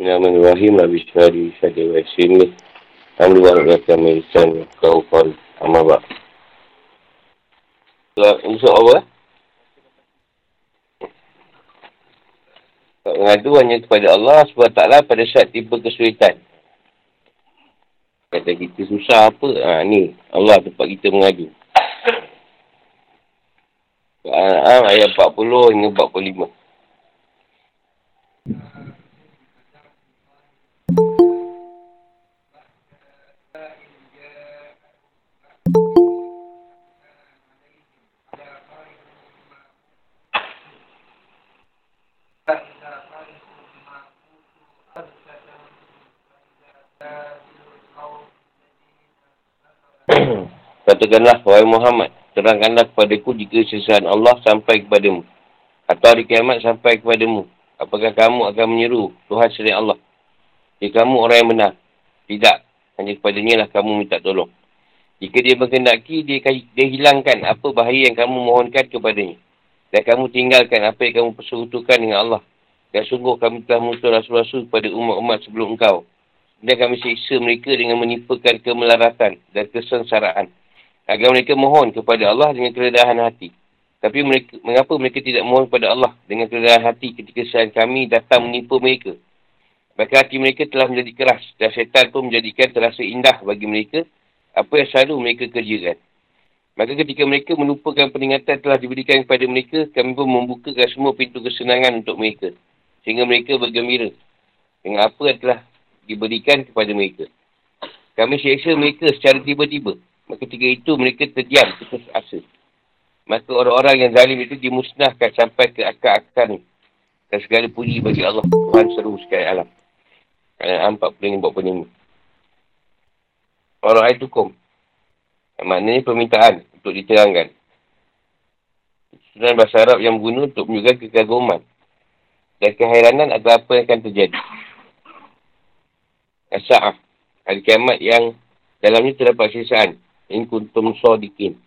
Bismillahirrahmanirrahim. Nabi Syari Syadi wa Sini. Alhamdulillah wa kami isan kau kal amabak. Ini soal apa? Tak mengadu hanya kepada Allah SWT pada saat tiba kesulitan. Kata kita susah apa? Ha, ni Allah tempat kita mengadu. Al-An'am ayat 40 hingga 45. Katakanlah, wahai Muhammad, terangkanlah kepadaku jika sesaat Allah sampai kepadamu. Atau hari kiamat sampai kepadamu. Apakah kamu akan menyeru Tuhan selain Allah? Jika kamu orang yang benar. Tidak. Hanya kepadanya lah kamu minta tolong. Jika dia berkendaki, dia, dia hilangkan apa bahaya yang kamu mohonkan kepadanya. Dan kamu tinggalkan apa yang kamu persekutukan dengan Allah. Dan sungguh kami telah mutus rasul-rasul kepada umat-umat sebelum engkau. Dan kami siksa mereka dengan menipukan kemelaratan dan kesengsaraan agar mereka mohon kepada Allah dengan keredahan hati. Tapi mereka, mengapa mereka tidak mohon kepada Allah dengan keredahan hati ketika saat kami datang menipu mereka? Maka hati mereka telah menjadi keras dan syaitan pun menjadikan terasa indah bagi mereka apa yang selalu mereka kerjakan. Maka ketika mereka melupakan peringatan telah diberikan kepada mereka, kami pun membukakan semua pintu kesenangan untuk mereka. Sehingga mereka bergembira dengan apa yang telah diberikan kepada mereka. Kami seksa mereka secara tiba-tiba. Maka ketika itu mereka terdiam putus asa. Maka orang-orang yang zalim itu dimusnahkan sampai ke akar-akar ni. Dan segala puji bagi Allah. Tuhan seru sekali alam. Kerana empat pening buat pening. Orang ayat hukum. Maknanya permintaan untuk diterangkan. Sunan bahasa Arab yang guna untuk menunjukkan kekaguman. Dan keheranan adalah apa yang akan terjadi. Asya'af. Hari kiamat yang dalamnya terdapat sisaan. In kuntum sodikin.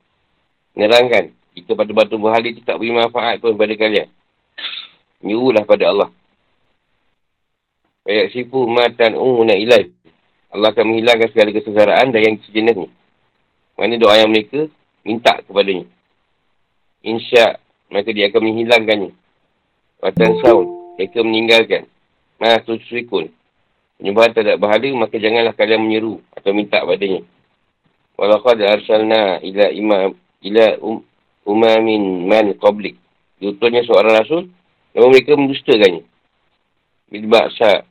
Menerangkan. Jika pada batu berhala itu tak beri manfaat pun pada kalian. Nyuruhlah pada Allah. Ayat sifu matan umuna ilai. Allah akan menghilangkan segala kesesaraan dan yang sejenis ni. Mana doa yang mereka minta kepadanya. Insya mereka dia akan menghilangkannya. Watan saun. Mereka meninggalkan. Nah, tusrikun. Penyembahan terhadap berhala, maka janganlah kalian menyeru atau minta padanya. Walaqad arsalna ila imam ila um, umamin man qablik. Diutusnya seorang rasul, namun mereka mendustakannya. Bil baksa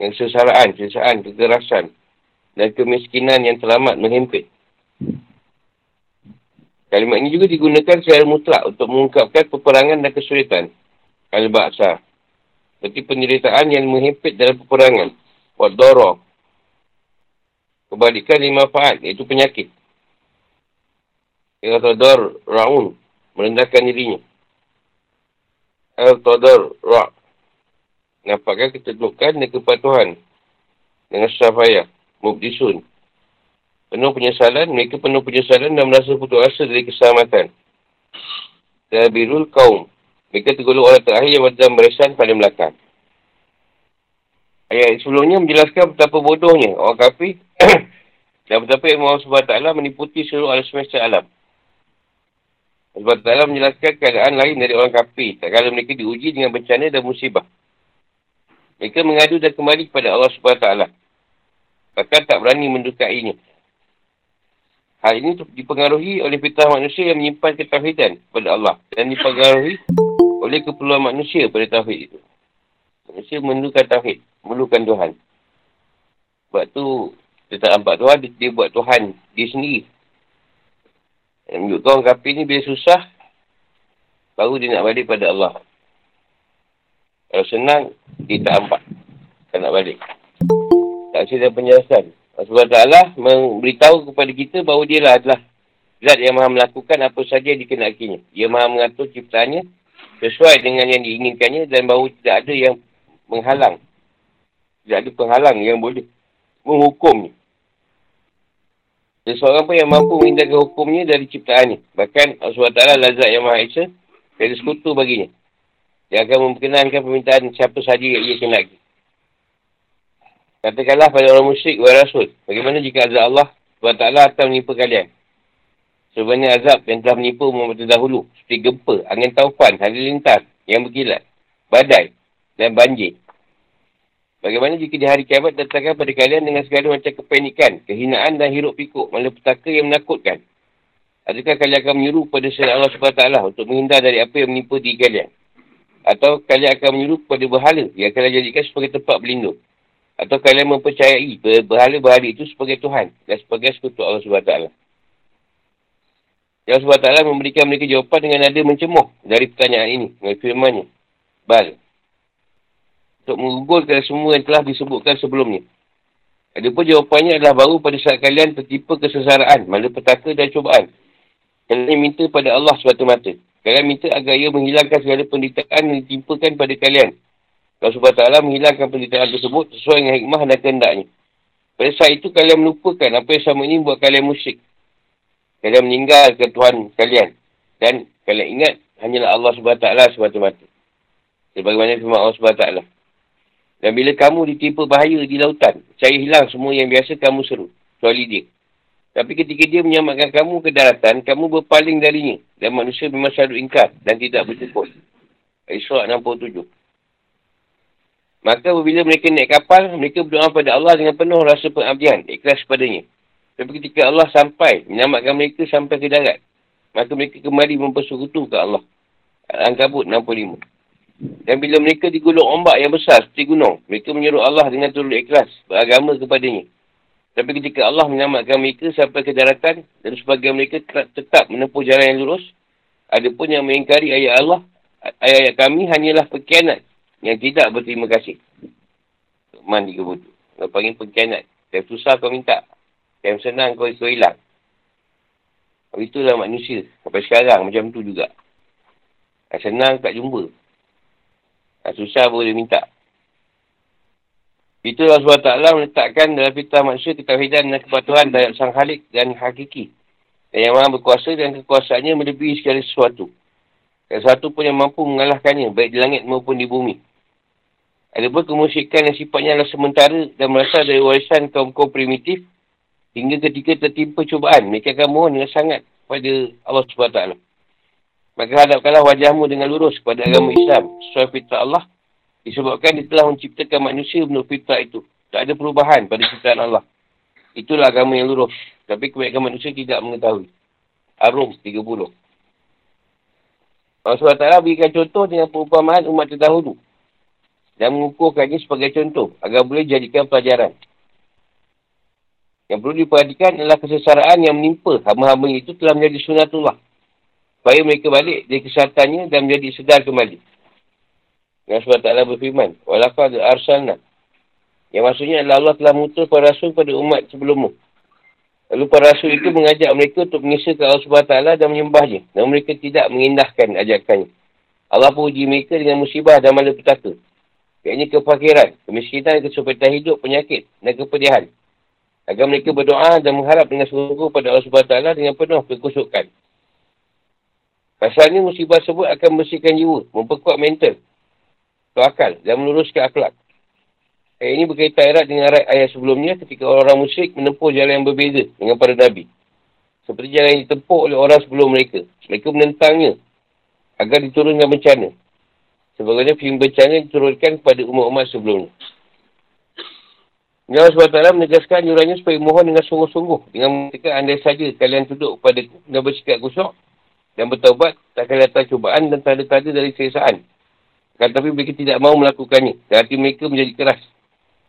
yang sesaraan, sesaan, kekerasan dan kemiskinan yang selamat menghempit. Kalimat ini juga digunakan secara mutlak untuk mengungkapkan peperangan dan kesulitan. Al-Ba'sa. Seperti penderitaan yang menghempit dalam peperangan. Wadorah Kebalikan lima faat, iaitu penyakit. Al-Tadar Ra'un, merendahkan dirinya. Al-Tadar Ra' nampakkan ketentukan dan kepatuhan dengan syafayah, mubdisun. Penuh penyesalan, mereka penuh penyesalan dan merasa putus asa dari keselamatan. Tabirul kaum, mereka tergolong orang terakhir yang dalam barisan pada belakang. Ayat sebelumnya menjelaskan betapa bodohnya orang kafir dan betapa yang Allah SWT meniputi seluruh alam semesta alam. Allah SWT menjelaskan keadaan lain dari orang kafir tak kala mereka diuji dengan bencana dan musibah. Mereka mengadu dan kembali kepada Allah SWT. Bahkan tak berani mendukainya. Hal ini dipengaruhi oleh fitrah manusia yang menyimpan ketauhidan kepada Allah. Dan dipengaruhi oleh keperluan manusia pada tauhid itu. Manusia memerlukan tauhid. Memerlukan Tuhan. Sebab tu dia tak nampak Tuhan, dia, dia buat Tuhan dia sendiri. Yang menunjukkan orang kafir ni bila susah, baru dia nak balik pada Allah. Kalau senang, dia tak nampak. Tak nak balik. Tak ada penjelasan. Sebab Allah memberitahu kepada kita bahawa dia lah adalah zat yang maha melakukan apa saja yang dikenakinya. Dia maha mengatur ciptaannya sesuai dengan yang diinginkannya dan bahawa tidak ada yang menghalang. Tidak ada penghalang yang boleh menghukumnya. Seseorang pun yang mampu mengindahkan hukumnya dari ciptaannya. Bahkan Allah SWT lazat yang Maha Esa, dari sekutu baginya. Dia akan memperkenankan permintaan siapa saja yang ia kenaki. Katakanlah pada orang musyrik wa rasul. Bagaimana jika azab Allah SWT akan menimpa kalian? Sebenarnya azab yang telah menimpa umat terdahulu. Seperti gempa, angin taufan, hari lintas yang berkilat, badai dan banjir. Bagaimana jika di hari kiamat datangkan pada kalian dengan segala macam kepanikan, kehinaan dan hiruk pikuk, malapetaka yang menakutkan? Adakah kalian akan menyuruh pada selain Allah SWT untuk menghindar dari apa yang menimpa diri kalian? Atau kalian akan menyuruh kepada berhala yang kalian jadikan sebagai tempat berlindung? Atau kalian mempercayai berhala-berhala itu sebagai Tuhan dan sebagai sekutu Allah SWT. Allah SWT memberikan mereka jawapan dengan nada mencemuh dari pertanyaan ini. Dengan firmannya. Bal. Untuk menggugurkan semua yang telah disebutkan sebelumnya. Adapun jawapannya adalah baru pada saat kalian tertipu kesesaraan, malapetaka dan cubaan. Kalian minta pada Allah semata-mata. Kalian minta agar ia menghilangkan segala penderitaan yang ditimpakan pada kalian Allah SWT menghilangkan penderitaan tersebut sesuai dengan hikmah dan kehendaknya. Pada saat itu kalian melupakan apa yang sama ini buat kalian musyrik. Kalian meninggalkan Tuhan kalian. Dan kalian ingat hanyalah Allah SWT semata-mata. Sebagaimana firman Allah SWT. Dan bila kamu ditimpa bahaya di lautan, saya hilang semua yang biasa kamu seru. Kecuali dia. Tapi ketika dia menyelamatkan kamu ke daratan, kamu berpaling darinya. Dan manusia memang selalu ingkar dan tidak bersyukur. Isra' 67. Maka apabila mereka naik kapal, mereka berdoa pada Allah dengan penuh rasa pengabdian, ikhlas kepadanya. Tapi ketika Allah sampai, menyelamatkan mereka sampai ke darat, maka mereka kembali mempersekutu ke Allah. Al-Ankabut 65. Dan bila mereka digulung ombak yang besar seperti gunung, mereka menyuruh Allah dengan turut ikhlas, beragama kepadanya. Tapi ketika Allah menyelamatkan mereka sampai ke daratan, dan sebagian mereka tetap menempuh jalan yang lurus, ada pun yang mengingkari ayat Allah, ayat-ayat kami hanyalah perkianat yang tidak berterima kasih. Man juga butuh. Kau panggil pengkhianat. Yang susah kau minta. Yang senang kau, kau hilang. Oh, itulah manusia. Sampai sekarang macam tu juga. Yang senang tak jumpa. Yang susah boleh minta. Itulah SWT meletakkan dalam fitrah manusia ketahidan dan kepatuhan dari sang halik dan hakiki. Dan yang maha berkuasa dan kekuasaannya melebihi segala sesuatu. Dan sesuatu pun yang mampu mengalahkannya, baik di langit maupun di bumi. Ada pun kemusyikan yang sifatnya adalah sementara dan merasa dari warisan kaum-kaum primitif hingga ketika tertimpa cubaan. Mereka akan mohon dengan sangat kepada Allah SWT. Maka hadapkanlah wajahmu dengan lurus kepada agama Islam sesuai fitrah Allah disebabkan dia telah menciptakan manusia menurut fitrah itu. Tak ada perubahan pada ciptaan Allah. Itulah agama yang lurus. Tapi kebanyakan manusia tidak mengetahui. Arum 30. Allah SWT berikan contoh dengan perumpamaan umat terdahulu dan mengukurkannya sebagai contoh agar boleh jadikan pelajaran. Yang perlu diperhatikan adalah kesesaraan yang menimpa hamba-hamba itu telah menjadi sunatullah. Supaya mereka balik dari kesehatannya dan menjadi sedar kembali. Yang sebab taklah berfirman. Walakad arsalna. Yang maksudnya adalah Allah telah mutus para rasul pada umat sebelummu. Lalu para rasul itu mengajak mereka untuk mengisahkan Allah SWT dan menyembahnya. Dan mereka tidak mengindahkan ajakannya. Allah pun uji mereka dengan musibah dan malapetaka. Ianya kefakiran, kemiskinan, kesulitan hidup, penyakit dan kepedihan. Agar mereka berdoa dan mengharap dengan sungguh pada Allah SWT dengan penuh kekusukan. Pasalnya musibah tersebut akan membersihkan jiwa, memperkuat mental, akal dan meluruskan akhlak. Ayat ini berkaitan erat dengan ayat sebelumnya ketika orang-orang musyrik menempuh jalan yang berbeza dengan para Nabi. Seperti jalan yang ditempuh oleh orang sebelum mereka. Mereka menentangnya agar diturunkan bencana. Sebagainya film bencana diturunkan kepada umat-umat sebelumnya. Allah SWT menegaskan juranya supaya mohon dengan sungguh-sungguh. Dengan mengatakan andai saja kalian duduk kepada dan bersikap kusuk dan bertaubat, tak akan datang cubaan dan tanda-tanda dari sesaan. Tetapi mereka tidak mahu melakukannya. Dan hati mereka menjadi keras.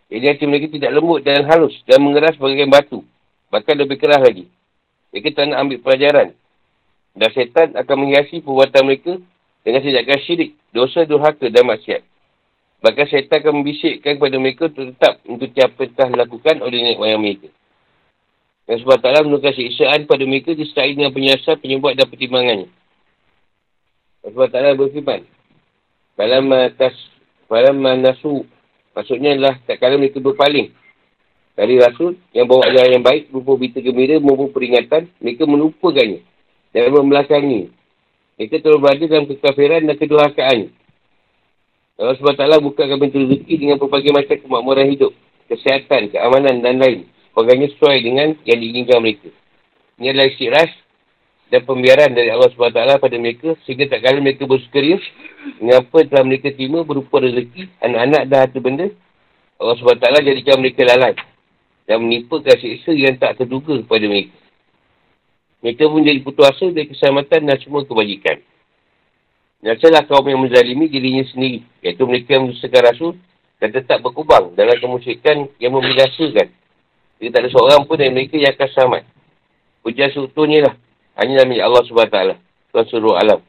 Jadi hati mereka tidak lembut dan halus dan mengeras bagian batu. Bahkan lebih keras lagi. Mereka tak nak ambil pelajaran. Dan setan akan menghiasi perbuatan mereka dengan tindakan syirik, dosa, durhaka dan maksiat. Bahkan syaitan akan membisikkan kepada mereka untuk tetap yang telah dilakukan oleh nenek moyang mereka. Dan sebab taklah menurunkan siksaan pada mereka disertai dengan penyiasat, penyebab dan pertimbangannya. Dan sebab taklah berfirman. Dalam atas, dalam nasu, maksudnya adalah tak kala mereka berpaling. Dari rasul yang bawa jalan yang baik, berupa berita gembira maupun peringatan, mereka melupakannya dan membelakangi mereka terus berada dalam kekafiran dan kedurhakaan. Allah SWT bukakan pintu rezeki dengan berbagai macam kemakmuran hidup. kesihatan, keamanan dan lain. Sebagainya sesuai dengan yang diinginkan mereka. Ini adalah istiras dan pembiaran dari Allah SWT pada mereka sehingga tak kala mereka bersukaria mengapa telah mereka terima berupa rezeki, anak-anak dan harta benda Allah SWT jadikan mereka lalai dan menipakan siksa yang tak terduga kepada mereka. Mereka pun jadi putus asa dari keselamatan dan semua kebajikan. Nasalah kaum yang menzalimi dirinya sendiri, iaitu mereka yang menyesuaikan rasul dan tetap berkubang dalam kemusyikan yang membidasakan. Jadi tak ada seorang pun dari mereka yang akan selamat. Pujian seutuhnya lah hanya milik Allah SWT. Tuhan suruh alam.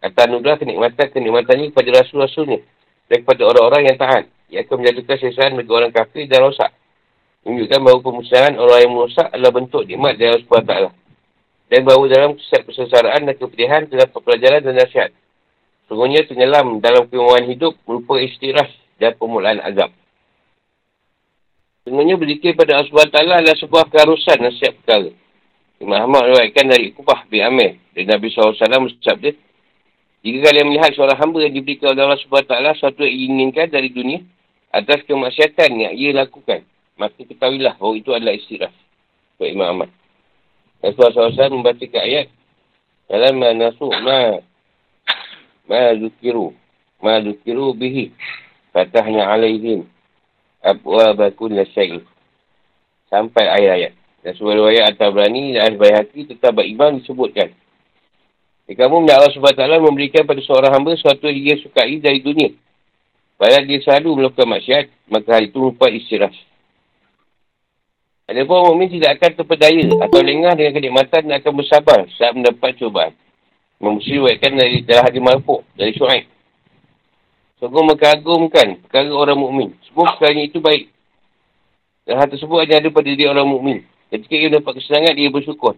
Kata anugerah kenikmatan-kenikmatannya kepada rasul-rasulnya. Dan kepada orang-orang yang tahan. Ia akan menjadikan sesaran bagi orang kafir dan rosak. Menunjukkan bahawa pemusnahan orang yang merosak adalah bentuk nikmat dari Allah SWT. Dan bahawa dalam kesat persesaraan dan kepedihan terdapat pelajaran dan nasihat. Sungguhnya tenggelam dalam kemauan hidup merupakan istirahat dan pemulaan azab. Sungguhnya berzikir pada Allah SWT adalah sebuah keharusan dan setiap perkara. Imam Ahmad meriwayatkan dari Kubah bin Amir. Dari Nabi SAW bersabda, jika kalian melihat seorang hamba yang diberikan oleh Allah SWT suatu yang inginkan dari dunia atas kemaksiatan yang ia lakukan, maka ketahuilah bahawa itu adalah istirahat. Buat Imam Ahmad. Rasulullah SAW membaca ayat dalam nasuh ma ma zukiru ma zukiru bihi fatahnya alaihim abwa bakun lasyai sampai ayat-ayat. Dan sebuah riwayat At-Tabrani dan Al-Bayhaqi tetap beriman disebutkan. Ya, kamu minta Allah SWT memberikan pada seorang hamba sesuatu yang dia sukai dari dunia. Padahal dia selalu melakukan maksiat, maka hari itu merupakan istirahat. Ada pun mu'min tidak akan terpedaya atau lengah dengan kenikmatan dan akan bersabar saat mendapat cubaan. Memusiriwatkan dari dalam hati marfuk, dari syu'aib. Sungguh mengagumkan perkara orang mukmin. Semua perkara itu baik. Dan hal tersebut hanya ada pada diri orang mukmin. Ketika ia dapat kesenangan, ia bersyukur.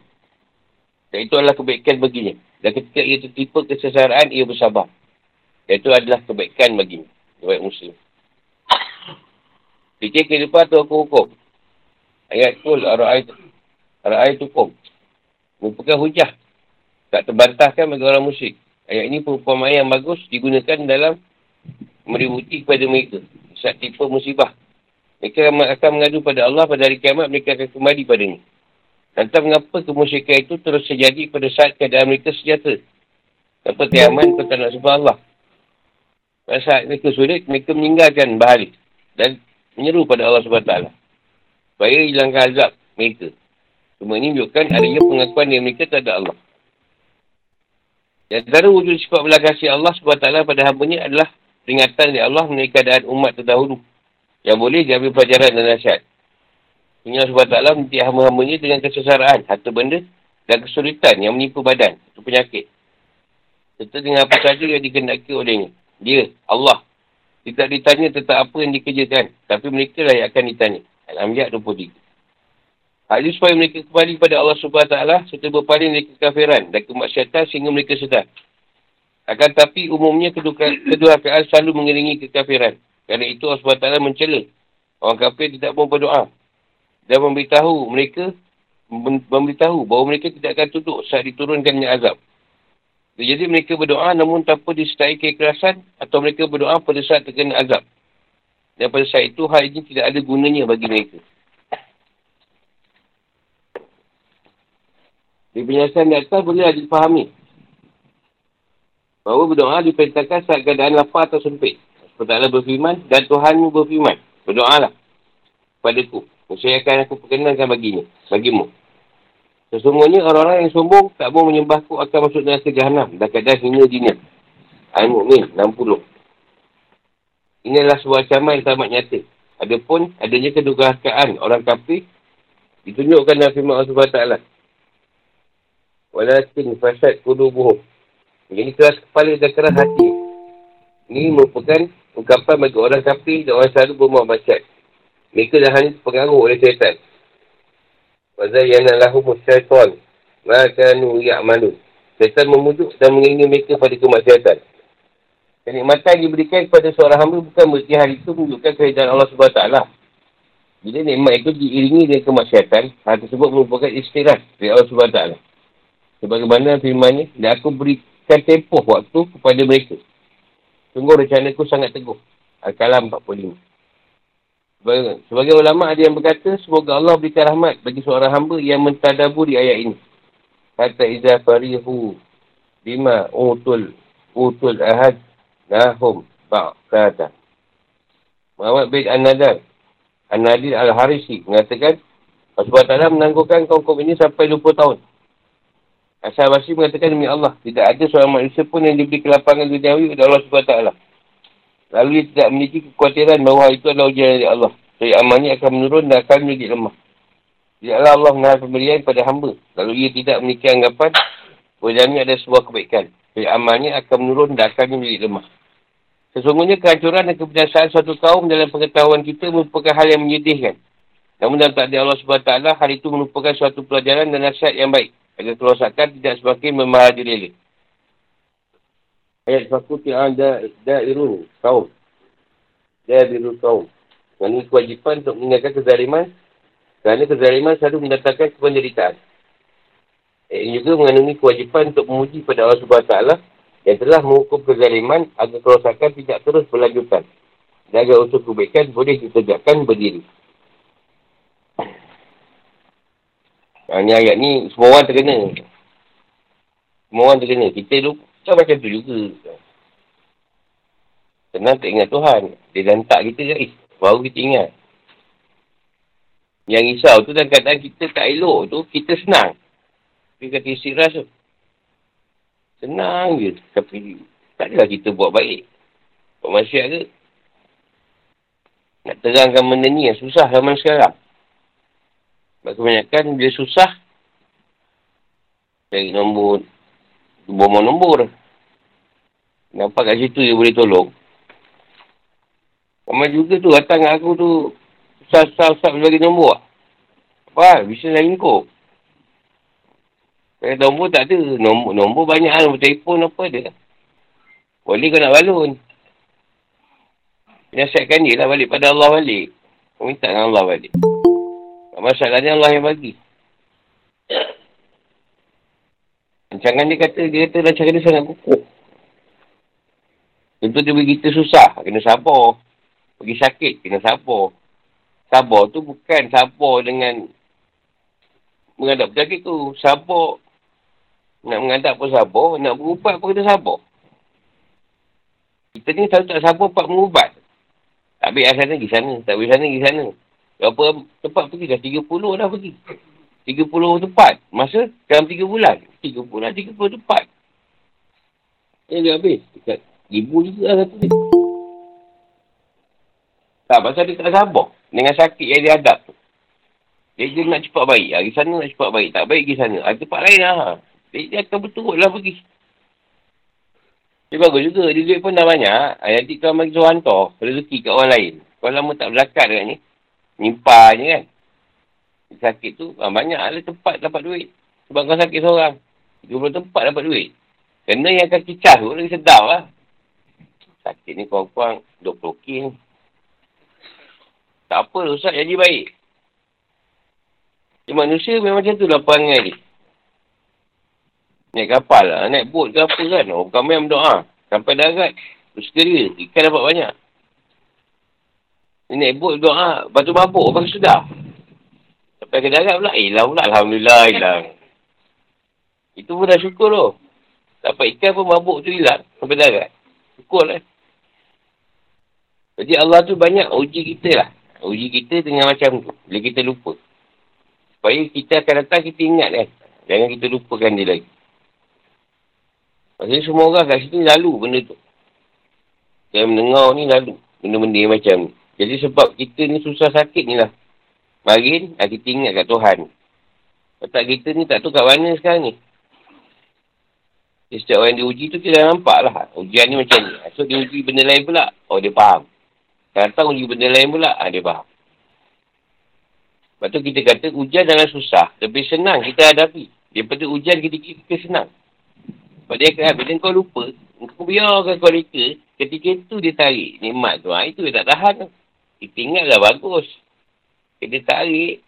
Dan itu adalah kebaikan baginya. Dan ketika ia tertipu kesesaraan, ia bersabar. Dan itu adalah kebaikan baginya. Baik Muslim. Fikir kehidupan atau hukum. Ayat kul, ara'ayat hukum. Merupakan hujah. Tak terbantahkan bagi orang musyrik. Ayat ini perumpamaan yang bagus digunakan dalam meributi kepada mereka. Saat tipu musibah. Mereka akan mengadu pada Allah pada hari kiamat, mereka akan kembali padanya. Entah mengapa kemusyikan itu terus terjadi pada saat keadaan mereka sejahtera. Tanpa tiaman, kau tak nak sebab Allah. Pada saat mereka sulit, mereka meninggalkan bahari. Dan menyeru pada Allah SWT. Supaya hilangkan azab mereka. Semua ini menunjukkan adanya pengakuan yang mereka tak ada Allah. Dan antara wujud sifat belah kasih Allah SWT pada hambanya adalah peringatan dari Allah mengenai keadaan umat terdahulu yang boleh diambil pelajaran dan nasihat. Ini Allah SWT menti hamba-hambanya dengan kesesaraan, harta benda dan kesulitan yang menipu badan atau penyakit. Serta dengan apa saja yang dikendaki olehnya. Dia, Allah. Tidak ditanya tentang apa yang dikerjakan. Tapi mereka lah yang akan ditanya. Al-Amiyat 23. Hal ini supaya mereka kembali pada Allah SWT serta berpaling dari kekafiran dan kemaksiatan sehingga mereka sedar. Akan tapi umumnya kedua, kedua keadaan selalu mengiringi kekafiran. Kerana itu Allah SWT mencela. Orang kafir tidak mau berdoa. Dan memberitahu mereka, memberitahu bahawa mereka tidak akan tunduk saat diturunkannya azab. Jadi mereka berdoa namun tanpa disertai keikhlasan atau mereka berdoa pada saat terkena azab. Dan pada saat itu hal ini tidak ada gunanya bagi mereka. Di penjelasan di atas boleh dipahami. Bahawa berdoa diperintahkan saat keadaan lapar atau sempit. Allah berfirman, dan Tuhanmu berfirman. Berdoalah padaku. Saya akan aku perkenalkan baginya, bagimu. Sesungguhnya orang-orang yang sombong tak mau menyembahku akan masuk dalam kejahanam. Dan kadang hina dinia. Al-Mu'min 60. Inilah sebuah ancaman yang tamat nyata. Adapun adanya kedurhakaan orang kafir ditunjukkan dalam firman Allah SWT. Walakin fasad kudubuhum. Ini keras kepala dan keras hati. Ini merupakan ungkapan bagi orang kafir dan orang selalu masyarakat. Mereka dah hanya terpengaruh oleh syaitan. Wazayyana lahum syaitan. Maka nuyak malu. Syaitan memujuk dan mengiringi mereka pada kemaksiatan. Kenikmatan diberikan kepada seorang hamba bukan berarti hal itu menunjukkan kehadiran Allah SWT. Bila nikmat itu diiringi dengan kemaksiatan, hal tersebut merupakan istirahat dari Allah SWT. Sebagaimana firmannya, dan aku berikan tempoh waktu kepada mereka. Sungguh rencana ku sangat teguh. Al-Kalam 45. Sebagai ulama ada yang berkata, semoga Allah berikan rahmat bagi seorang hamba yang mentadaburi ayat ini. Kata Iza Farihu Bima Utul Utul Ahad Nahum Ba'kata Muhammad bin An-Nadar An-Nadir Al-Harisi mengatakan Allah SWT menangguhkan kaum-kaum ini sampai 20 tahun. Asal Basri mengatakan demi Allah, tidak ada seorang manusia pun yang diberi kelapangan duniawi oleh Allah SWT. Lalu dia tidak memiliki kekhawatiran bahawa itu adalah ujian dari Allah. Jadi amalnya akan menurun dan akan menjadi lemah. Tidaklah Allah menahan pemberian pada hamba. Lalu ia tidak memiliki anggapan bahawa ini ada sebuah kebaikan. Jadi amalnya akan menurun dan akan menjadi lemah. Sesungguhnya kehancuran dan kebiasaan suatu kaum dalam pengetahuan kita merupakan hal yang menyedihkan. Namun dalam takdir Allah SWT, hal itu merupakan suatu pelajaran dan nasihat yang baik. Agar kerosakan tidak semakin memahadi lele. Ayat fakulti anda da'iru kaum. Da'iru kaum. Ini kewajipan untuk meninggalkan kezaliman. Kerana kezaliman selalu mendatangkan kependeritaan. Ini juga mengandungi kewajipan untuk memuji pada Allah SWT yang telah mengukup kezaliman agar kerosakan tidak terus berlanjutan. Dan agar usul kebaikan boleh ditegakkan berdiri. Ha, ni ayat ni semua orang terkena. Semua orang terkena. Kita tu kan macam tu juga. Senang tak ingat Tuhan. Dia lantak kita guys. Baru kita ingat. Yang risau tu dan keadaan kita tak elok tu, kita senang. Tapi kata ras tu. Senang je. Tapi tak adalah kita buat baik. Buat masyarakat ke? Nak terangkan benda ni yang susah zaman sekarang. Sebab kebanyakan bila susah, cari nombor, nombor nombor. Nampak kat situ dia boleh tolong. Ramai juga tu datang dengan aku tu, susah-susah bagi nombor. Apa? Bisa lain kau. Kalau nombor tak ada. Nombor, nombor banyak lah. Nombor telefon apa ada. Boleh kau nak balun. Penasihatkan dia lah balik pada Allah balik. Kau minta dengan Allah balik. Masalahnya Allah yang bagi. Rancangan dia kata, dia kata rancangan dia sangat kukuh. Tentu dia bagi kita susah, kena sabar. Pergi sakit, kena sabar. Sabar tu bukan sabar dengan menghadap penyakit tu. Sabar, nak menghadap pun sabar, nak berubat pun kena sabar. Kita ni selalu tak sabar buat mengubat. Tak ambil sana, pergi sana. Tak ambil sana, pergi sana. Berapa tempat pergi dah? 30 dah pergi. 30 tempat. Masa dalam 3 bulan. 30 lah, 30 tempat. Yang dia habis. Dekat ribu juga lah satu ni. Tak, pasal dia tak sabar. Dengan sakit yang dia hadap tu. Dia, dia nak cepat baik. Hari sana nak cepat baik. Tak baik pergi sana. Ada tempat lain lah. Dia, dia akan betul lah pergi. Dia bagus juga. Dia duit pun dah banyak. Nanti kau bagi suruh hantar. Rezeki kat orang lain. Kau lama tak berlakat dekat ni. Nimpah je kan. Sakit tu, ah, banyak ada tempat dapat duit. Sebab kau sakit seorang. 20 tempat dapat duit. Kena yang kaki cas tu lagi sedap lah. Sakit ni kurang-kurang 20 k Tak apa, Ustaz jadi baik. Dia manusia memang macam tu lah perangai ni. Naik kapal lah, naik bot ke apa kan. Oh, bukan main berdoa. Sampai darat, bersedia. Ikan dapat banyak. Nenek bot doa, batu mabuk, apa sudah. Sampai ke darat pula, eh lah pula, Alhamdulillah, hilang. Itu pun dah syukur tu. Dapat ikan pun mabuk tu hilang, sampai darat. Syukur lah. Jadi Allah tu banyak uji kita lah. Uji kita dengan macam tu. Bila kita lupa. Supaya kita akan datang, kita ingat kan. Jangan kita lupakan dia lagi. Maksudnya semua orang kat sini lalu benda tu. Yang mendengar ni lalu. Benda-benda macam ni. Jadi sebab kita ni susah sakit ni lah. Marin, ah, kita ingat kat Tuhan. Otak kita ni tak tahu kat mana sekarang ni. Jadi setiap orang diuji tu kita dah nampak lah. Ujian ni macam ni. So dia uji benda lain pula. Oh dia faham. Tahu uji benda lain pula. Ah, dia faham. Lepas tu kita kata ujian jangan susah. Lebih senang kita hadapi. Daripada ujian kita, kita, senang. Sebab dia kata bila kau lupa. Kau biarkan kau reka. Ketika tu dia tarik nikmat tu. Ha, itu dia tak tahan tu. Kita ingatlah bagus. Kita tarik.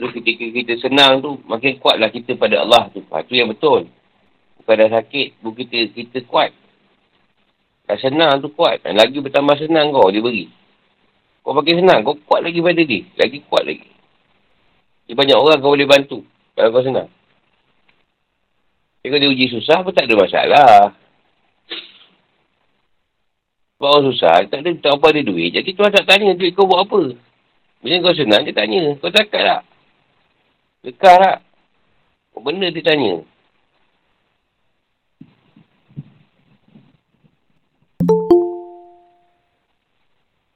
Tu ketika kita senang tu, makin kuatlah kita pada Allah tu. Ha, tu yang betul. Bukan dah sakit, buku kita, kita kuat. Dah senang tu kuat. Dan lagi bertambah senang kau, dia beri. Kau pakai senang, kau kuat lagi pada dia. Lagi kuat lagi. Dia banyak orang kau boleh bantu. Kalau kau senang. Kalau dia uji susah pun tak ada masalah. Sebab orang susah, tak ada tak apa ada duit. Jadi tuan tak tanya duit kau buat apa. Bila kau senang, dia tanya. Kau takut tak? Dekat tak? Benda dia tanya.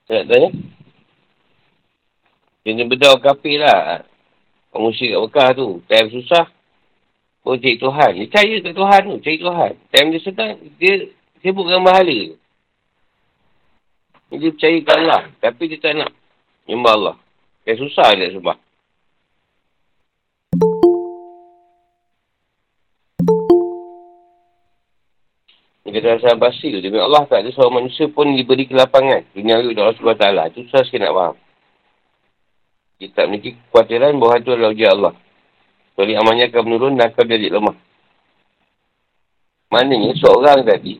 Saya nak tanya? Dia berdau kafir lah. Pengusir kat Mekah tu. Time susah. Oh, cari Tuhan. Dia percaya kat Tuhan tu. Cari Tuhan. Time dia senang, dia sibuk dengan bahala. Dia percaya kat Allah. Tapi dia tak nak. Nyembah Allah. Dia susah dia sembah. Dia kata Hasan Basri tu. Demi Allah tak ada seorang manusia pun diberi kelapangan. Dunia Allah Allah SWT. Itu susah sikit nak faham. Kita tak memiliki kekhawatiran bahawa itu adalah ujian Allah. Kecuali amalnya akan menurun dan akan jadi lemah. Maknanya seorang tadi,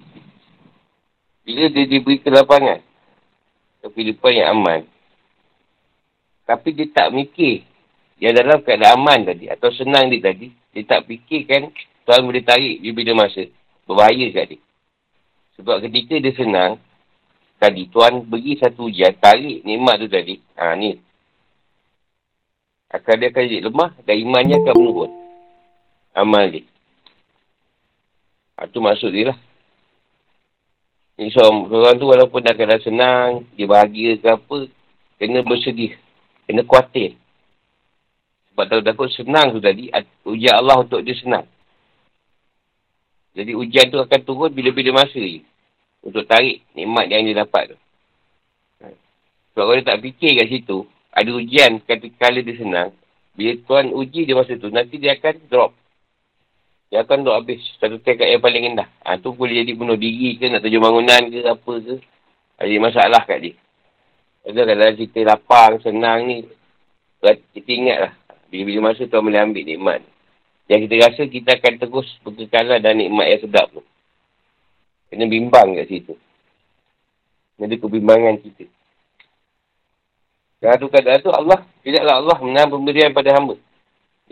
bila dia diberi kelapangan, kehidupan yang aman, tapi dia tak mikir yang dalam keadaan aman tadi, atau senang dia tadi, dia tak fikirkan Tuhan boleh tarik dia bila masa. Berbahaya kat dia. Sebab ketika dia senang, tadi Tuhan bagi satu ujian, tarik nikmat tu tadi. Ha, ni. Akan dia akan jadi lemah dan imannya akan menurun. Amal dia. Ha, tu maksud dia lah. Ni seorang tu walaupun dah kena senang, dia bahagia ke apa, kena bersedih. Kena kuatir. Sebab tahu takut senang tu tadi, ujian Allah untuk dia senang. Jadi ujian tu akan turun bila-bila masa je. Untuk tarik nikmat yang dia dapat tu. Sebab kalau dia tak fikir kat situ, ada ujian ketika dia senang, bila Tuhan uji dia masa tu, nanti dia akan drop. Dia akan drop habis. Satu tekad yang paling indah. Ha, tu boleh jadi bunuh diri ke, nak tuju bangunan ke, apa ke. Ada masalah kat dia. Ada kalau cerita lapang, senang ni, kita ingat lah. Bila-bila masa Tuhan boleh ambil nikmat ni. Yang kita rasa kita akan terus berkekalan dan nikmat yang sedap tu. Kena bimbang kat situ. Ada kebimbangan kita. Tu keadaan tu Allah, tidaklah Allah menahan pemberian pada hamba.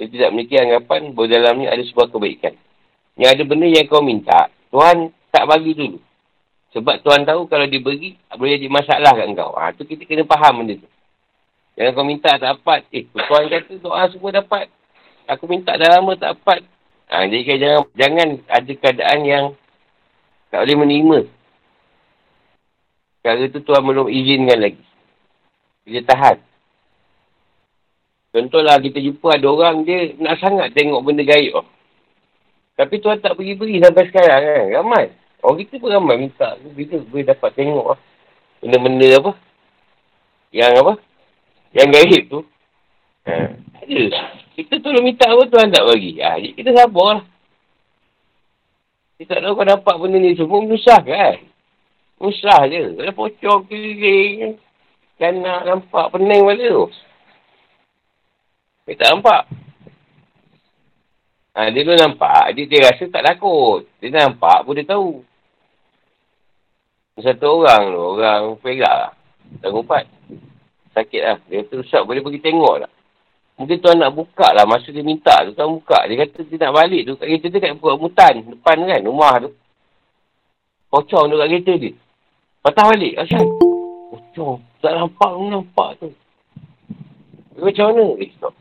Dia tidak memiliki anggapan bahawa dalamnya ada sebuah kebaikan. Yang ada benda yang kau minta, Tuhan tak bagi dulu. Sebab Tuhan tahu kalau dia bagi, boleh jadi masalah kat kau. Ha, tu kita kena faham benda tu. Jangan kau minta tak dapat. Eh, Tuhan kata doa semua dapat. Aku minta dah lama tak dapat. Ha, jadi kan jangan, jangan ada keadaan yang tak boleh menerima. Sekarang tu Tuhan belum izinkan lagi. Dia tahan. Contohlah kita jumpa ada orang dia nak sangat tengok benda gaib. Oh. Tapi Tuhan tak beri-beri sampai sekarang kan. Ramai. Orang kita pun ramai minta. Bila boleh dapat tengok oh. benda-benda apa. Yang apa. Yang gaib tu. Ha. Ada. Kita tolong minta apa Tuhan tak bagi. Ha, kita sabar lah. Kita tak tahu kau dapat benda ni semua susah kan. Susah je. Kalau pocong keliling. Kan nak nampak pening pada tu. Dia tak nampak. Ha, dia tu nampak. Dia, dia rasa tak takut. Dia nampak pun dia tahu. Satu orang tu. Orang perak lah. Dan umpat. Sakit lah. Dia tu usap boleh pergi tengok lah. Mungkin tuan nak buka lah masa dia minta tu. Tuan buka. Dia kata dia nak balik tu. Kat kereta dia kat buka mutan. Depan kan. Rumah tu. Pocong tu kat kereta dia. Patah balik. Asal. Pocong. Tak nampak pun nampak tu. Dia macam mana? Eh, stop.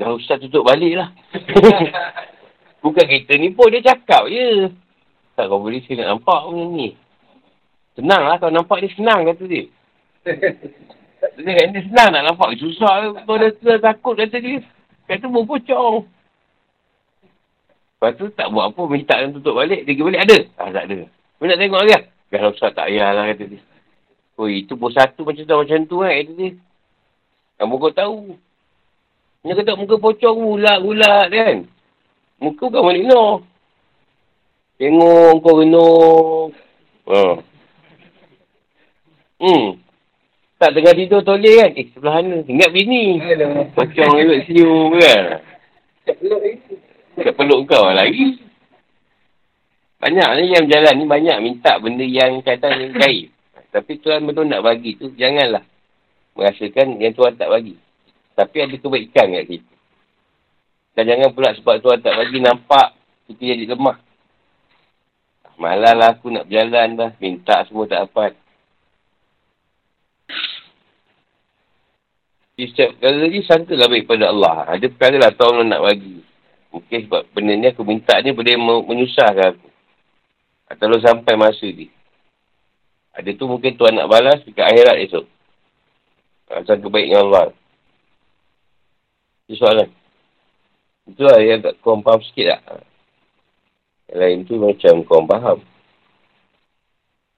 Dah ustaz tutup balik lah. Bukan kereta ni pun dia cakap je. Tak kau boleh sini nak nampak pun ni. Senang lah. Kalau nampak dia senang kata dia. Dia kata dia senang nak nampak. Susah kau dah, dah takut kata dia. Kata pun pocong. Lepas tu tak buat apa. Minta dia tutup balik. Dia pergi balik ada. Ah tak ada. Kau nak tengok lagi lah. Kalau usah tak payah lah kata dia. Oh itu pun satu macam tu macam tu kan kata dia. Kamu kau tahu. Dia kata muka pocong ulat-ulat kan. Muka bukan malino. Tengok kau renung. Ha. Hmm. Tak tengah tidur toleh kan? Eh, sebelah mana? Ingat bini. Macam elok senyum kan? Tak peluk kau lagi. Banyak ni yang berjalan ni banyak minta benda yang kata yang gaib. Tapi Tuhan betul nak bagi tu, janganlah merasakan yang Tuhan tak bagi. Tapi ada kebaikan kat kita. Dan jangan pula sebab Tuhan tak bagi nampak kita jadi lemah. Malah lah aku nak berjalan dah. Minta semua tak dapat. Setiap perkara ni sangkalah baik pada Allah. Ada perkara lah Tuhan nak bagi. Mungkin sebab benda ni aku minta ni boleh menyusahkan aku. Atau sampai masa ni. Ada tu mungkin Tuhan nak balas dekat akhirat esok. Asal kebaik dengan Allah. Itu soalan. Itu lah yang tak korang faham sikit tak? Yang lain tu macam korang faham.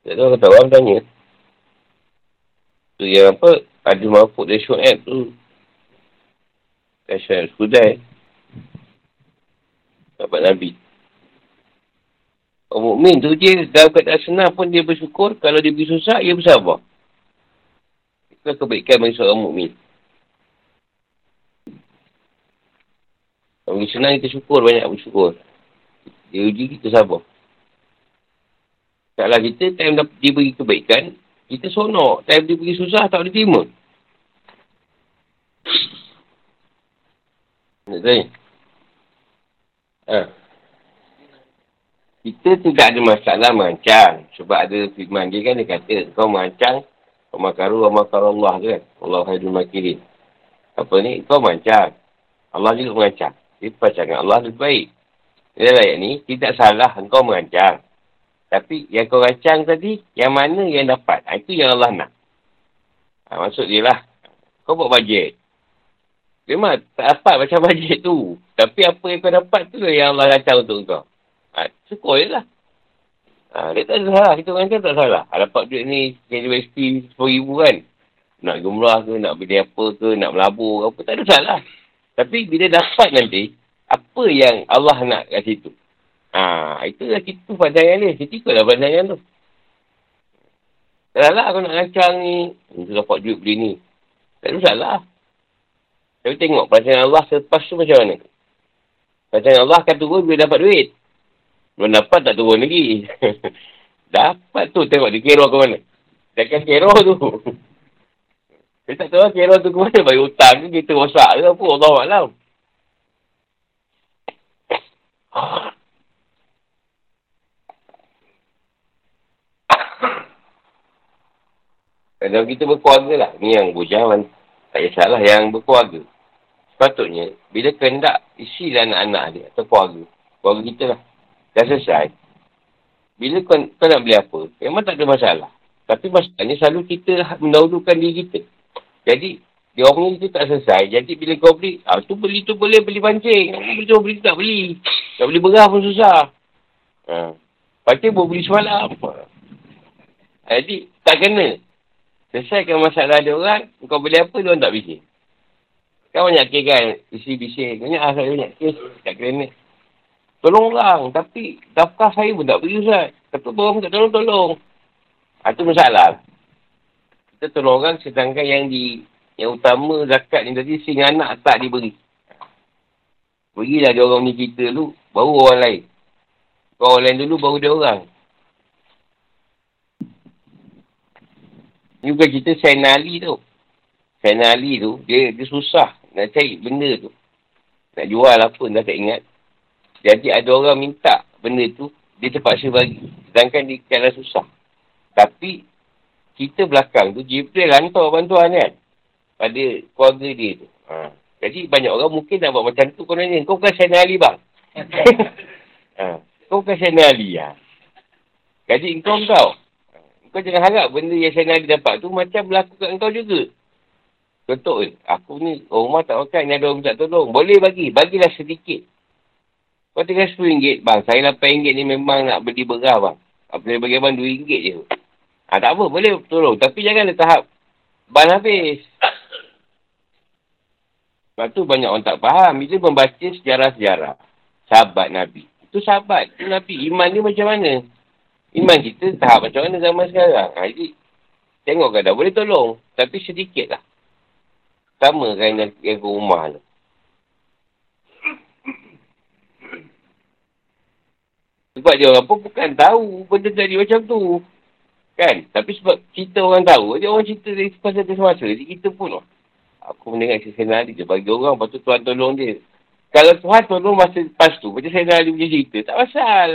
Tak tahu kata orang tanya. Tu yang apa? Ada mafuk dari Shu'ab tu. Kan Shu'ab Skudai. Dapat Nabi. Orang mukmin tu dia dalam keadaan senang pun dia bersyukur. Kalau dia pergi susah, dia bersabar. Itu kebaikan bagi seorang mukmin. Kalau senang kita syukur, banyak bersyukur. Dia uji kita sabar. Taklah kita, time dia beri kebaikan, kita sonok. Time dia pergi susah, tak boleh terima. Nak tanya? Ha kita tidak ada masalah merancang. Sebab ada firman dia kan dia kata, kau merancang, kau makaru, kau makar Allah kan. Allah haidul makirin. Apa ni? Kau merancang. Allah juga merancang. Jadi pacangan Allah lebih baik. Dia layak ni, tidak salah engkau merancang. Tapi yang kau rancang tadi, yang mana yang dapat? Ha, itu yang Allah nak. Ha, maksud dia lah. Kau buat bajet. Memang tak dapat macam bajet tu. Tapi apa yang kau dapat tu yang Allah rancang untuk kau. Ha, syukur je lah. Ha, dia tak salah. Kita orang kan tak salah. Ha, dapat duit ni, universiti RM10,000 kan. Nak jumlah ke, nak beli apa ke, nak melabur ke apa. Tak ada salah. Tapi bila dapat nanti, apa yang Allah nak kat situ? Ha, itulah kita pandangan ni. Kita ikutlah pandangan tu. Salah aku nak rancang ni. Kita dapat duit beli ni. Tak ada salah. Tapi tengok perasaan Allah selepas tu macam mana. Perasaan Allah akan turun bila dapat duit. Belum dapat tak turun lagi. dapat tu tengok dia kira ke mana. Takkan kira tu. Dia tak tahu kira tu ke mana. Bagi hutang ke kita rosak ke apa. Allah Alam. Kalau kita berkeluarga lah. Ni yang bujawan. Tak kisahlah yang berkeluarga. Sepatutnya, bila kendak isi anak-anak dia atau keluarga. Keluarga kita lah. Dah selesai. Bila kau, kau nak beli apa, memang tak ada masalah. Tapi masalahnya selalu kita mendahulukan diri kita. Jadi, dia orang itu tak selesai. Jadi bila kau beli, ah, tu beli tu boleh beli pancing. Beli tu beli tak beli. Tak beli berah pun susah. Ha. Pancing boleh beli semalam. Jadi, tak kena. Selesaikan masalah dia orang, kau beli apa, dia orang tak bising. Kan banyak kes kan, bising-bising. Banyak asal banyak kes, tak kena. Tolong orang. Tapi daftar saya pun tak beri Ustaz. Kata orang tak tolong-tolong. Itu ha, masalah. Kita tolong orang sedangkan yang di yang utama zakat ni tadi sehingga anak tak diberi. Berilah dia orang ni kita dulu, baru orang lain. Kau orang lain dulu, baru dia orang. Ni bukan cerita Sainali tu. Sainali tu, dia, dia susah nak cari benda tu. Nak jual apa, dah tak ingat. Jadi ada orang minta benda tu, dia terpaksa bagi. Sedangkan dia keadaan susah. Tapi, kita belakang tu, Jibril hantar bantuan kan. Pada keluarga dia tu. Ha. Jadi, banyak orang mungkin nak buat macam tu. Kau nanya, kau bukan Sayyidina Ali bang? ha. Kau bukan Sayyidina Ali ya? Jadi, kau kau. Kau jangan harap benda yang Sayyidina Ali dapat tu macam berlaku kat kau juga. Contoh, aku ni, rumah tak makan, ni ada orang tak tolong. Boleh bagi, bagilah sedikit. Kau tinggal RM10. Bang, saya RM8 ni memang nak beli berah bang. Saya bagi abang RM2 je. Ha, tak apa, boleh tolong. Tapi jangan ada tahap ban habis. Sebab tu banyak orang tak faham. Bila membaca sejarah-sejarah sahabat Nabi. Itu sahabat. Itu Nabi. Iman ni macam mana? Iman kita tahap macam mana zaman sekarang. Ha, jadi, tengok kadang boleh tolong. Tapi sedikit lah. Sama kan yang, yang rumah tu. Sebab dia orang pun bukan tahu benda jadi macam tu. Kan? Tapi sebab cerita orang tahu, dia orang cerita dari semasa ke semasa. Jadi kita pun, oh, aku mendengar cerita Sayyidina dia bagi orang, lepas tu Tuhan tolong dia. Kalau Tuhan tolong masa lepas tu, macam Sayyidina Ali punya cerita, tak pasal.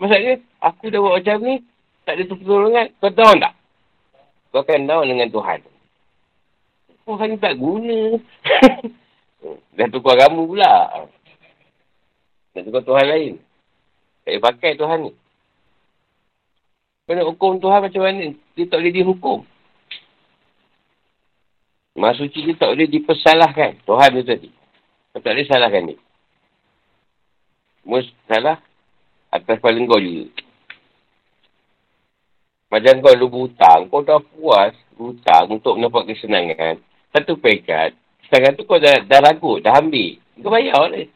Masalahnya, aku dah buat macam ni, tak ada pertolongan. Kau tahu tak? Kau akan down dengan Tuhan. Tuhan tak guna. Dah tukar kamu pula. Nak tukar Tuhan lain. Tak payah pakai Tuhan ni. Kena hukum Tuhan macam mana? Dia tak boleh dihukum. Masa suci dia tak boleh dipersalahkan. Tuhan tu tadi. Kau tak boleh salahkan dia. Semua salah atas kepala kau juga. Macam kau lu berhutang, kau dah puas berhutang untuk mendapat kesenangan. Satu pekat, kesenangan tu kau dah, dah ragut, dah ambil. Kau bayar boleh.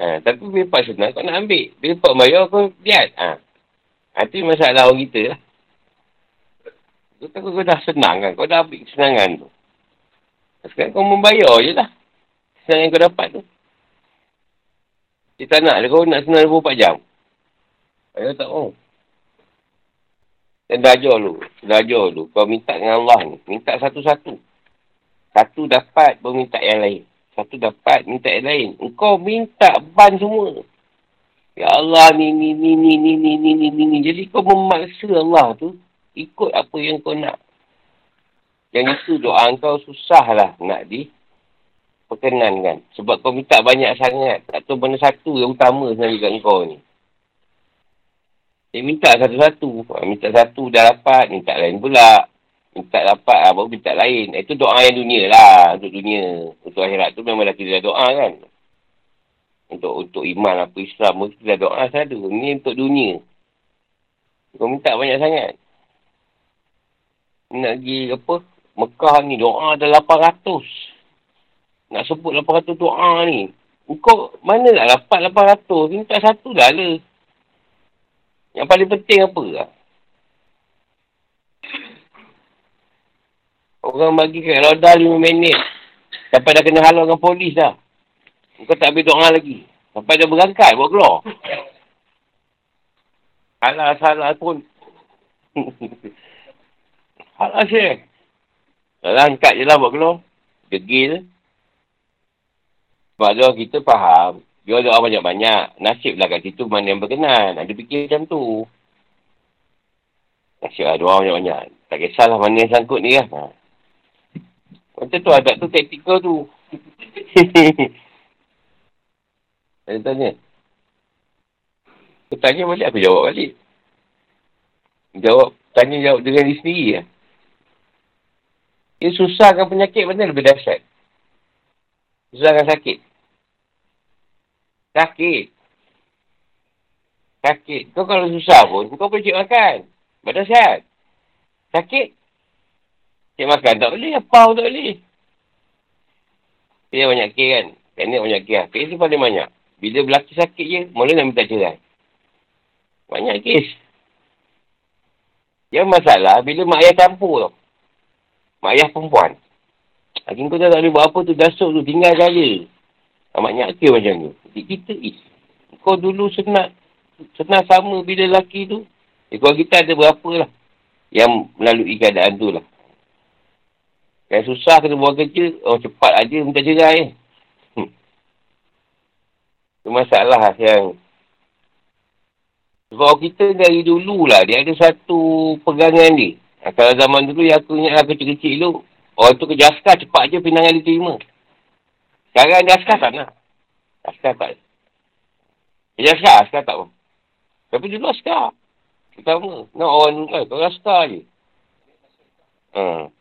Ha, tapi pas senang, kau nak ambil. Pak bayar, kau lihat. Ha. Nanti masalah orang kita lah. Kau takut kau dah senang kan? Kau dah ambil kesenangan tu. Sekarang kau membayar je lah. Kesenangan yang kau dapat tu. Dia tak nak kau nak senang 24 jam. Bayar tak mau. Dan dah ajar lu. Dah ajar lu. Kau minta dengan Allah ni. Minta satu-satu. Satu dapat, baru minta yang lain. Satu dapat, minta yang lain. Engkau minta ban semua. Ya Allah ni ni ni ni ni ni ni ni ni ni. Jadi kau memaksa Allah tu ikut apa yang kau nak. Yang itu doa kau susah lah nak di perkenankan. Sebab kau minta banyak sangat. Tak tahu mana satu yang utama sebenarnya kat kau ni. Dia minta satu-satu. Minta satu dah dapat, minta lain pula. Minta dapat, ah, baru minta lain. Itu doa yang dunia lah. Untuk dunia. Untuk akhirat tu memang dah kita doa kan? Untuk untuk iman apa Islam kita dah doa satu ni untuk dunia. Kau minta banyak sangat. Nak pergi apa? Mekah ni doa ada 800 nak sebut 800 doa ni. Kau mana nak dapat 800 minta satu dah lah. Yang paling penting apa lah orang bagi kat roda 5 minit sampai dah kena halau dengan polis dah kau tak ambil doa lagi. Sampai dia berangkat, buat keluar. Alah, salah pun. Alah, syekh. Dah angkat je lah buat keluar. Degil. Sebab doa kita faham. Dia doa banyak-banyak. Nasib lah kat situ mana yang berkenan. Ada fikir macam tu. Nasib lah doa banyak-banyak. Tak kisahlah mana yang sangkut ni lah. Ha. Macam tu adat tu taktikal tu. Saya tanya. Aku tanya balik, aku jawab balik. Jawab, tanya jawab dengan diri sendiri lah. Dia susahkan penyakit mana lebih dahsyat. Susahkan sakit. Sakit. Sakit. Kau kalau susah pun, kau boleh cik makan. Badan sihat. Sakit. Cik makan tak boleh, apa pun tak boleh. Dia banyak kes kan. Teknik banyak kes lah. Kes tu paling banyak. Bila berlaku sakit je, mula nak minta cerai. Banyak kes. Yang masalah, bila mak ayah campur tau. Mak ayah perempuan. Hakim kau tak boleh buat apa tu, dasuk tu, tinggal saja. Banyak kes macam tu. Jadi kita is. Kau dulu senang, senang sama bila lelaki tu. Eh, kalau kita ada berapa lah. Yang melalui keadaan tu lah. Yang susah kena buat kerja, oh cepat aja minta cerai. Itu masalah yang sebab kita dari dulu lah, dia ada satu pegangan dia. Ha, kalau zaman dulu yang aku ingat kecil-kecil dulu, orang tu kerja askar cepat je pinangan dia terima. Sekarang dia askar tak nak. Askar tak. Kerja askar, askar tak. Tapi dulu askar. Pertama, nak orang kan, kau askar je. Hmm.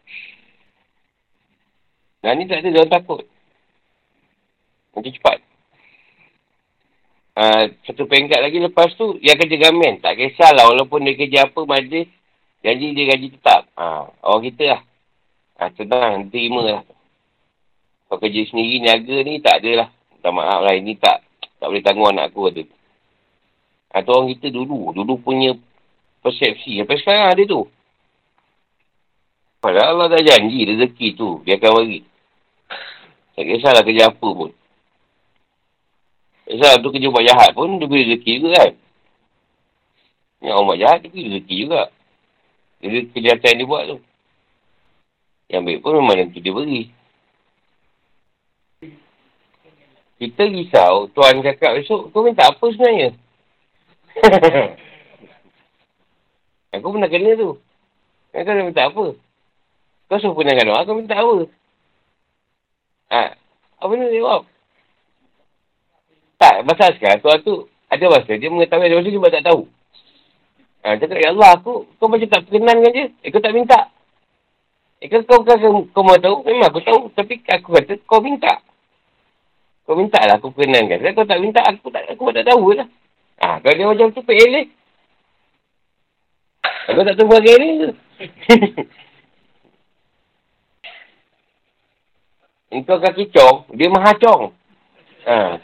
Nah ni tak ada, dia takut. Nanti cepat. Uh, satu peringkat lagi lepas tu, dia kerja gamen. Tak kisahlah walaupun dia kerja apa majlis, janji dia gaji tetap. Ha, orang kita lah. Ha, tenang, terima lah. Kalau kerja sendiri, niaga ni tak ada lah. Minta maaf lah, ini tak tak boleh tanggung anak aku kata. Atau orang kita dulu, dulu punya persepsi. Sampai sekarang ada tu. Padahal Allah dah janji rezeki tu, dia akan bagi. Tak kisahlah kerja apa pun. Sebab tu kerja buat jahat pun, dia boleh rezeki juga kan. Yang orang buat jahat, itu rezeki juga. Jadi kejahatan dia buat tu. Yang baik pun memang nanti dia beri. Kita risau, Tuan cakap esok, kau minta apa sebenarnya? aku pernah kena tu. Kau minta apa? Kau suruh pernah kena, aku minta apa? Ha, apa ni dia jawab? Tak, pasal sekarang tuan tu ada masa dia mengetahui ada masa dia tak tahu. Ha, cakap, Ya Allah, aku, kau macam tak perkenan kan je. Eh, kau tak minta. Eh, kau, kau, kau, kau, mau tahu? Memang aku tahu. Tapi aku kata, kau minta. Kau minta lah aku perkenan kan. Kau tak minta, aku tak, aku tak tahu lah. Ha, kalau dia macam tu, pelek. Aku tak tahu bagai ni Engkau kaki cong, dia maha cong. Ha.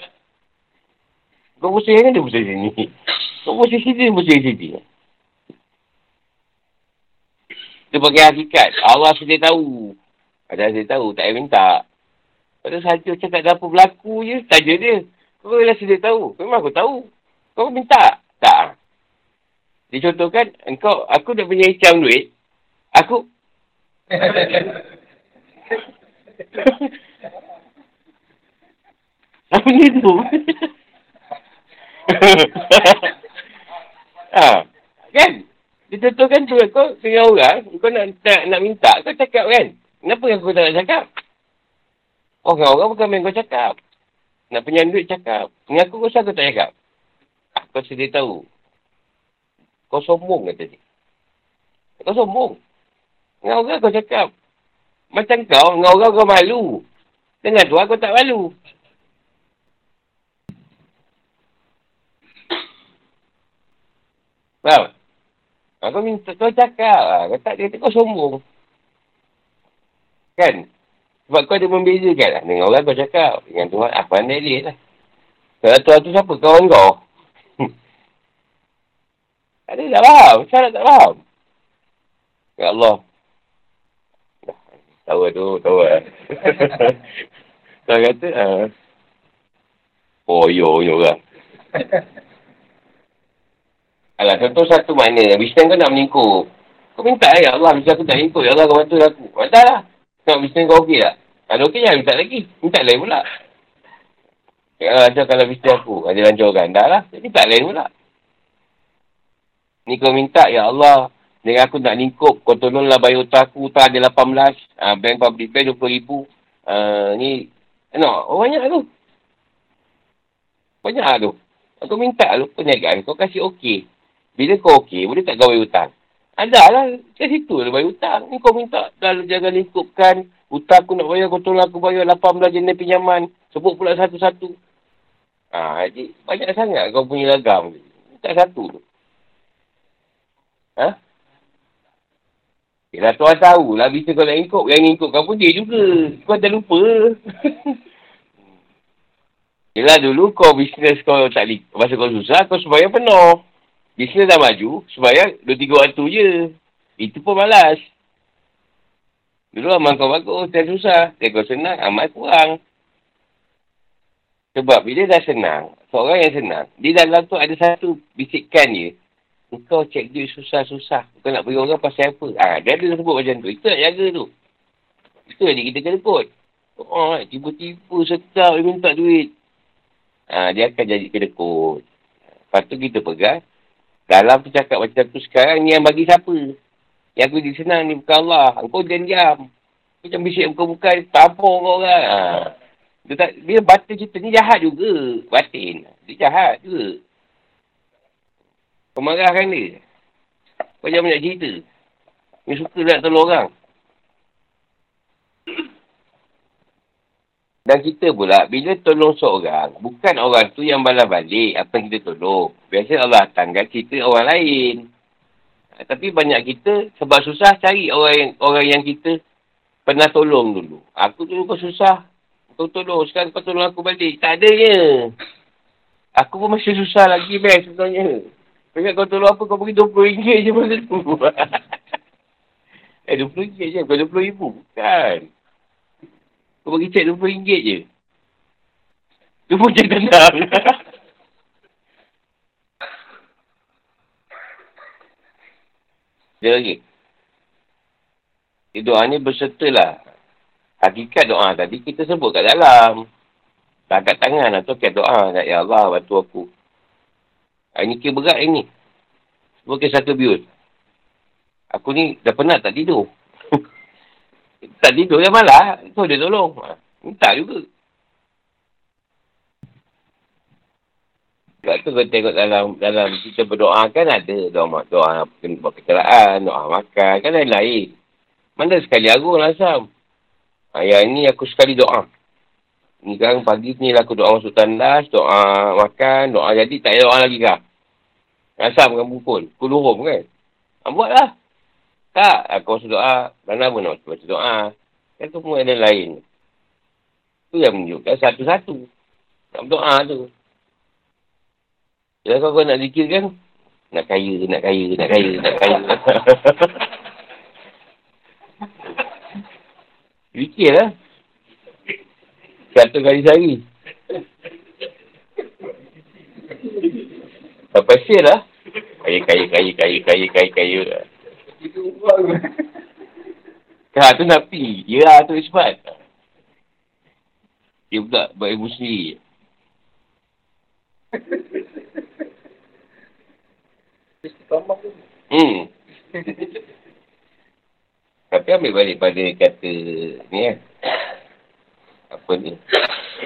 Kau pusing ni, dia pusing sini. Kau pusing sini, dia pusing sini. Dia pakai hakikat. Allah sedia tahu. Ada sedia tahu, tak payah minta. Pada saja macam tak ada apa berlaku je, saja dia. Kau dah sedia tahu. Memang aku tahu. Kau minta. Tak. Dia contohkan, engkau, aku dah punya hicam duit. Aku. Apa ni tu? ha, kan? Dia contohkan tu kau dengan orang, kau nak, nak, nak minta, kau cakap kan? Kenapa kau tak nak cakap? Orang orang bukan main kau cakap. Nak punya duit cakap. Dengan aku kau kau tak cakap? Kau sedia tahu. Kau sombong kata dia. Kau sombong. Dengan orang kau cakap. Macam kau, dengan orang kau malu. Dengan tuan kau tak malu. Faham? Kau minta, kau cakap. Ah, kau tak kata kau sombong. Kan? Sebab kau ada membezakan lah. Dengan orang kau cakap. Dengan Tuhan, apa ah, anda elok lah. Kalau Tuhan tu siapa? Kawan kau? ada tak faham? Saya tak faham. Ya Allah. Tahu lah tu, tahu lah. Kau kata, uh, oh, yo, yo lah. Alah, contoh satu mana, bisnes kau nak meningkup. Kau minta ya Allah, bisnes aku tak meningkup. Ya Allah, kau bantu aku. Bantu lah. Nak bisnes kau okey tak? Kalau okey, jangan minta lagi. Minta lain pula. Ya Allah, kalau bisnes aku, ada lancarkan. Dah lah, minta lain pula. Ni kau minta, Ya Allah, dengan aku nak lingkup, kau tolonglah bayar hutang aku, hutang ada 18, uh, bank public bank 20 ribu. Uh, ni, no, oh, banyak tu. Banyak tu. Aku minta lu perniagaan, kau kasih okey. Bila kau okey, boleh tak kau bayar hutang? Ada lah, kat situ lah bayar hutang. Ni kau minta, dah jangan lingkupkan. Hutang aku nak bayar, kau tolong aku bayar 18 jenis pinjaman. Sebut pula satu-satu. Ha, jadi, banyak sangat kau punya lagam. Minta satu tu. Ha? Yelah tuan tahu lah bisa kau nak ikut. Yang ikut kau pun dia juga. Kau dah lupa. Yelah dulu kau bisnes kau tak li- masa kau susah, kau sembahyang penuh. Bisnes dah maju, dua tiga waktu je. Itu pun malas. Dulu amal kau bagus, tak susah. Tak kau senang, amal kurang. Sebab bila dah senang, seorang yang senang, di dalam tu ada satu bisikan je. Kau cek duit susah-susah. Kau nak bagi orang pasal apa? Ha, dia ada sebut macam tu. Itu nak jaga tu. Itu yang kita kena kot. Oh, tiba-tiba sekejap dia minta duit. Ha, dia akan jadi kedekut. Lepas tu kita pegang. Dalam tu cakap macam tu sekarang, ni yang bagi siapa? Yang aku jadi senang ni bukan Allah. Kau diam-diam. Macam bisik bukan-bukan, tampung kau orang. Ha. Dia, tak, dia batin kita ni jahat juga. Batin. Dia jahat juga. Kau marahkan dia. Kau jangan banyak cerita. Dia suka nak tolong orang. Dan kita pula, bila tolong seorang, bukan orang tu yang balas balik apa yang kita tolong. Biasa Allah tangga cerita orang lain. Tapi banyak kita, sebab susah cari orang yang, orang yang kita pernah tolong dulu. Aku dulu kau susah. Kau tolong, sekarang kau tolong aku balik. Tak adanya. Aku pun masih susah lagi, best sebenarnya. Ingat kau tolong apa, kau bagi RM20 je masa tu. eh, RM20 je, bukan RM20,000. Kan? Kau bagi cek RM20 je. Tu pun macam tenang. Dia lagi. Di doa ni berserta lah. Hakikat doa tadi kita sebut kat dalam. Tak tangan atau kat doa. Ya Allah, bantu aku. Ini kira berat ini. Bukan satu bius. Aku ni dah penat tak tidur. tak tidur dah malah. Itu dia tolong. Minta juga. Sebab tu kau tengok dalam dalam kita berdoa kan ada doa doa buat kecelakaan, doa makan, kan lain-lain. Mana sekali agung lah Sam. Ayah ni aku sekali doa. Ni kan pagi ni lah aku doa masuk tandas, doa makan, doa jadi tak ada doa lagi kah? Asam kan pukul. Pukul hurum kan? Ha, buatlah. Tak. Aku masuk doa. Mana pun nak baca doa. Kan semua ada lain. Tu yang menunjukkan satu-satu. Nak doa tu. Kalau kau, kau nak zikir kan, nak kaya, nak kaya, nak kaya, nak kaya. Zikir lah. Satu kali sehari. Apa sih lah? Kaya, kaya, kaya, kaya, kaya, kaya, kaya. Ha, tu nak pergi. Ya, tu ispat. Dia pula buat ibu sendiri. Hmm. Tapi ambil balik pada kata ni kan. Apa ni.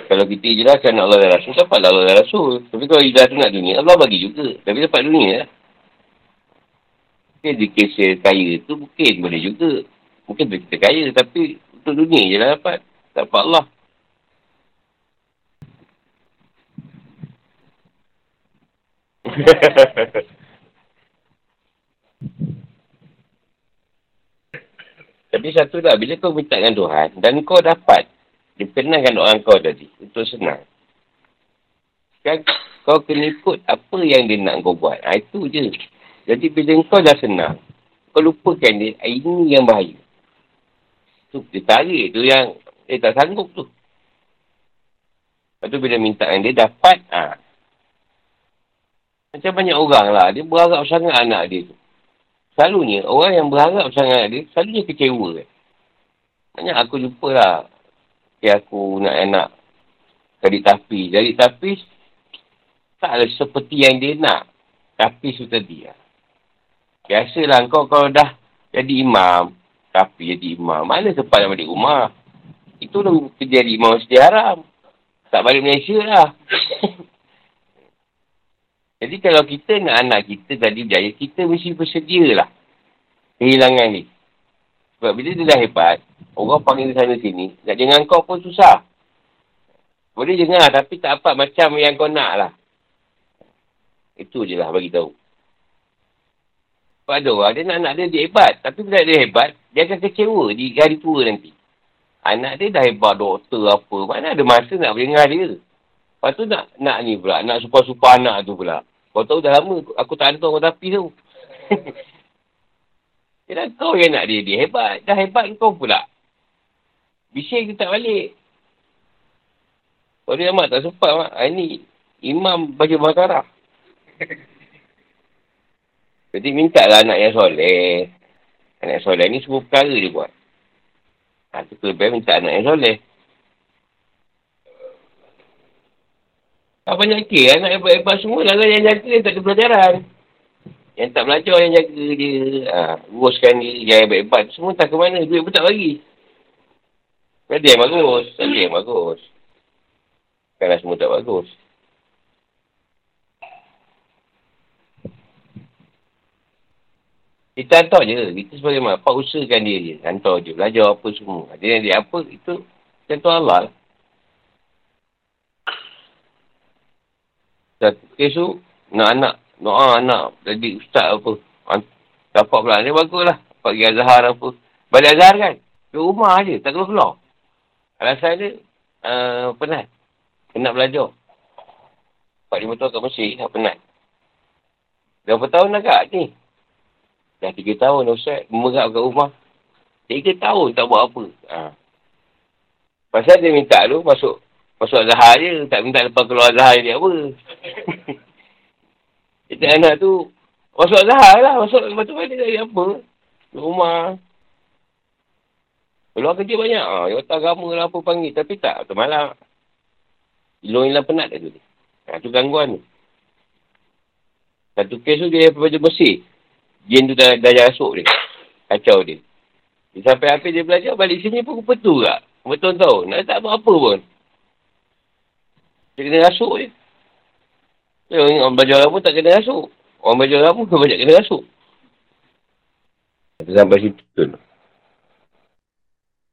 Kalau kita jelaskan nak Allah dan Rasul, dapat Allah dan Rasul. Tapi kalau tu nak dunia, Allah bagi juga. Tapi dapat dunia lah. Mungkin di kisah kaya tu mungkin boleh juga. Mungkin kita kaya tapi untuk dunia je lah dapat. Dapat Allah. Tapi satu dah, bila kau minta dengan Tuhan dan kau dapat dikenalkan doa kau tadi, itu senang. Kan kau kena ikut apa yang dia nak kau buat. Ha, itu je. Jadi bila kau dah senang, kau lupakan dia, ini yang bahaya. Tu, dia tarik tu yang dia tak sanggup tu. Lepas tu bila minta dengan dia dapat, ha. Macam banyak orang lah, dia berharap sangat anak dia tu. Selalunya, orang yang berharap sangat dia, selalunya kecewa. Banyak aku jumpa lah. Ya aku nak anak jadi tapi. Jadi tapi, tak ada seperti yang dia nak. Tapi tu tadi lah. Biasalah kau kalau dah jadi imam, tapi jadi imam, mana sempat nak balik rumah? Itu dah jadi imam sedia haram. Tak balik Malaysia lah. Jadi kalau kita nak anak kita tadi berjaya, kita mesti bersedia lah. Kehilangan ni. Sebab bila dia dah hebat, orang panggil dia sana sini, nak dengar kau pun susah. Boleh dengar tapi tak apa macam yang kau nak lah. Itu je lah bagi tahu. Sebab ada orang, dia nak anak dia, dia hebat. Tapi bila dia hebat, dia akan kecewa di hari tua nanti. Anak dia dah hebat doktor apa. Mana ada masa nak dengar dia. Lepas tu nak, nak ni pula, nak supa-supa anak tu pula. Kau tahu dah lama aku tak ada tuan tapi tu. Kira kau yang nak dia, dia hebat. Dah hebat kau pula. Bising tu tak balik. Kau dia amat tak sempat mak. Ini imam baca Bakarah. Jadi minta lah anak yang soleh. Anak yang soleh ni semua perkara dia buat. Ha, tu lebih minta anak yang soleh. Tak banyak kira anak hebat-hebat semua lah yang jaga yang tak ada pelajaran. Yang tak belajar yang jaga dia. Ha, uruskan dia yang hebat-hebat semua tak ke mana. Duit pun tak bagi. Ada yang bagus. Ada yang bagus. Kerana semua tak bagus. Kita hantar je. Kita sebagai mak. Pak usahakan dia je. Hantar je. Belajar apa semua. Dia dia apa. Itu. Contoh Allah lah. Satu kes tu, nak anak, doa anak, jadi ustaz apa. Dapat pula, ni bagus lah. Dapat pergi Azhar apa. Balik Azhar kan? Ke rumah je, tak keluar-keluar. Alasan dia, uh, penat. Penat belajar. Empat lima tahun kat Mesir, tak penat. Berapa tahun dah kat ni? Dah tiga tahun Ustaz, memerap kat rumah. Tiga tahun tak buat apa. Ha. Pasal dia minta tu, masuk Masuk Azhar je. Tak minta lepas keluar Azhar dia apa. Kita anak tu. Masuk Azhar lah. Masuk lepas tu dia dari apa. Rumah. Peluang kerja banyak. Ha, yang tak agama lah apa panggil. Tapi tak. Termalak. Hilang-hilang penat tu. Ha, tu gangguan tu. Satu kes tu dia baju bersih. Jin tu dah, dah rasuk dia. Kacau dia. dia sampai habis dia belajar balik sini pun betul tak? Betul tahu. Nak tak buat apa pun. Dia kena rasuk je. Ya, orang belajar apa tak kena rasuk. Orang belajar apa pun banyak kena rasuk. Sampai situ tu.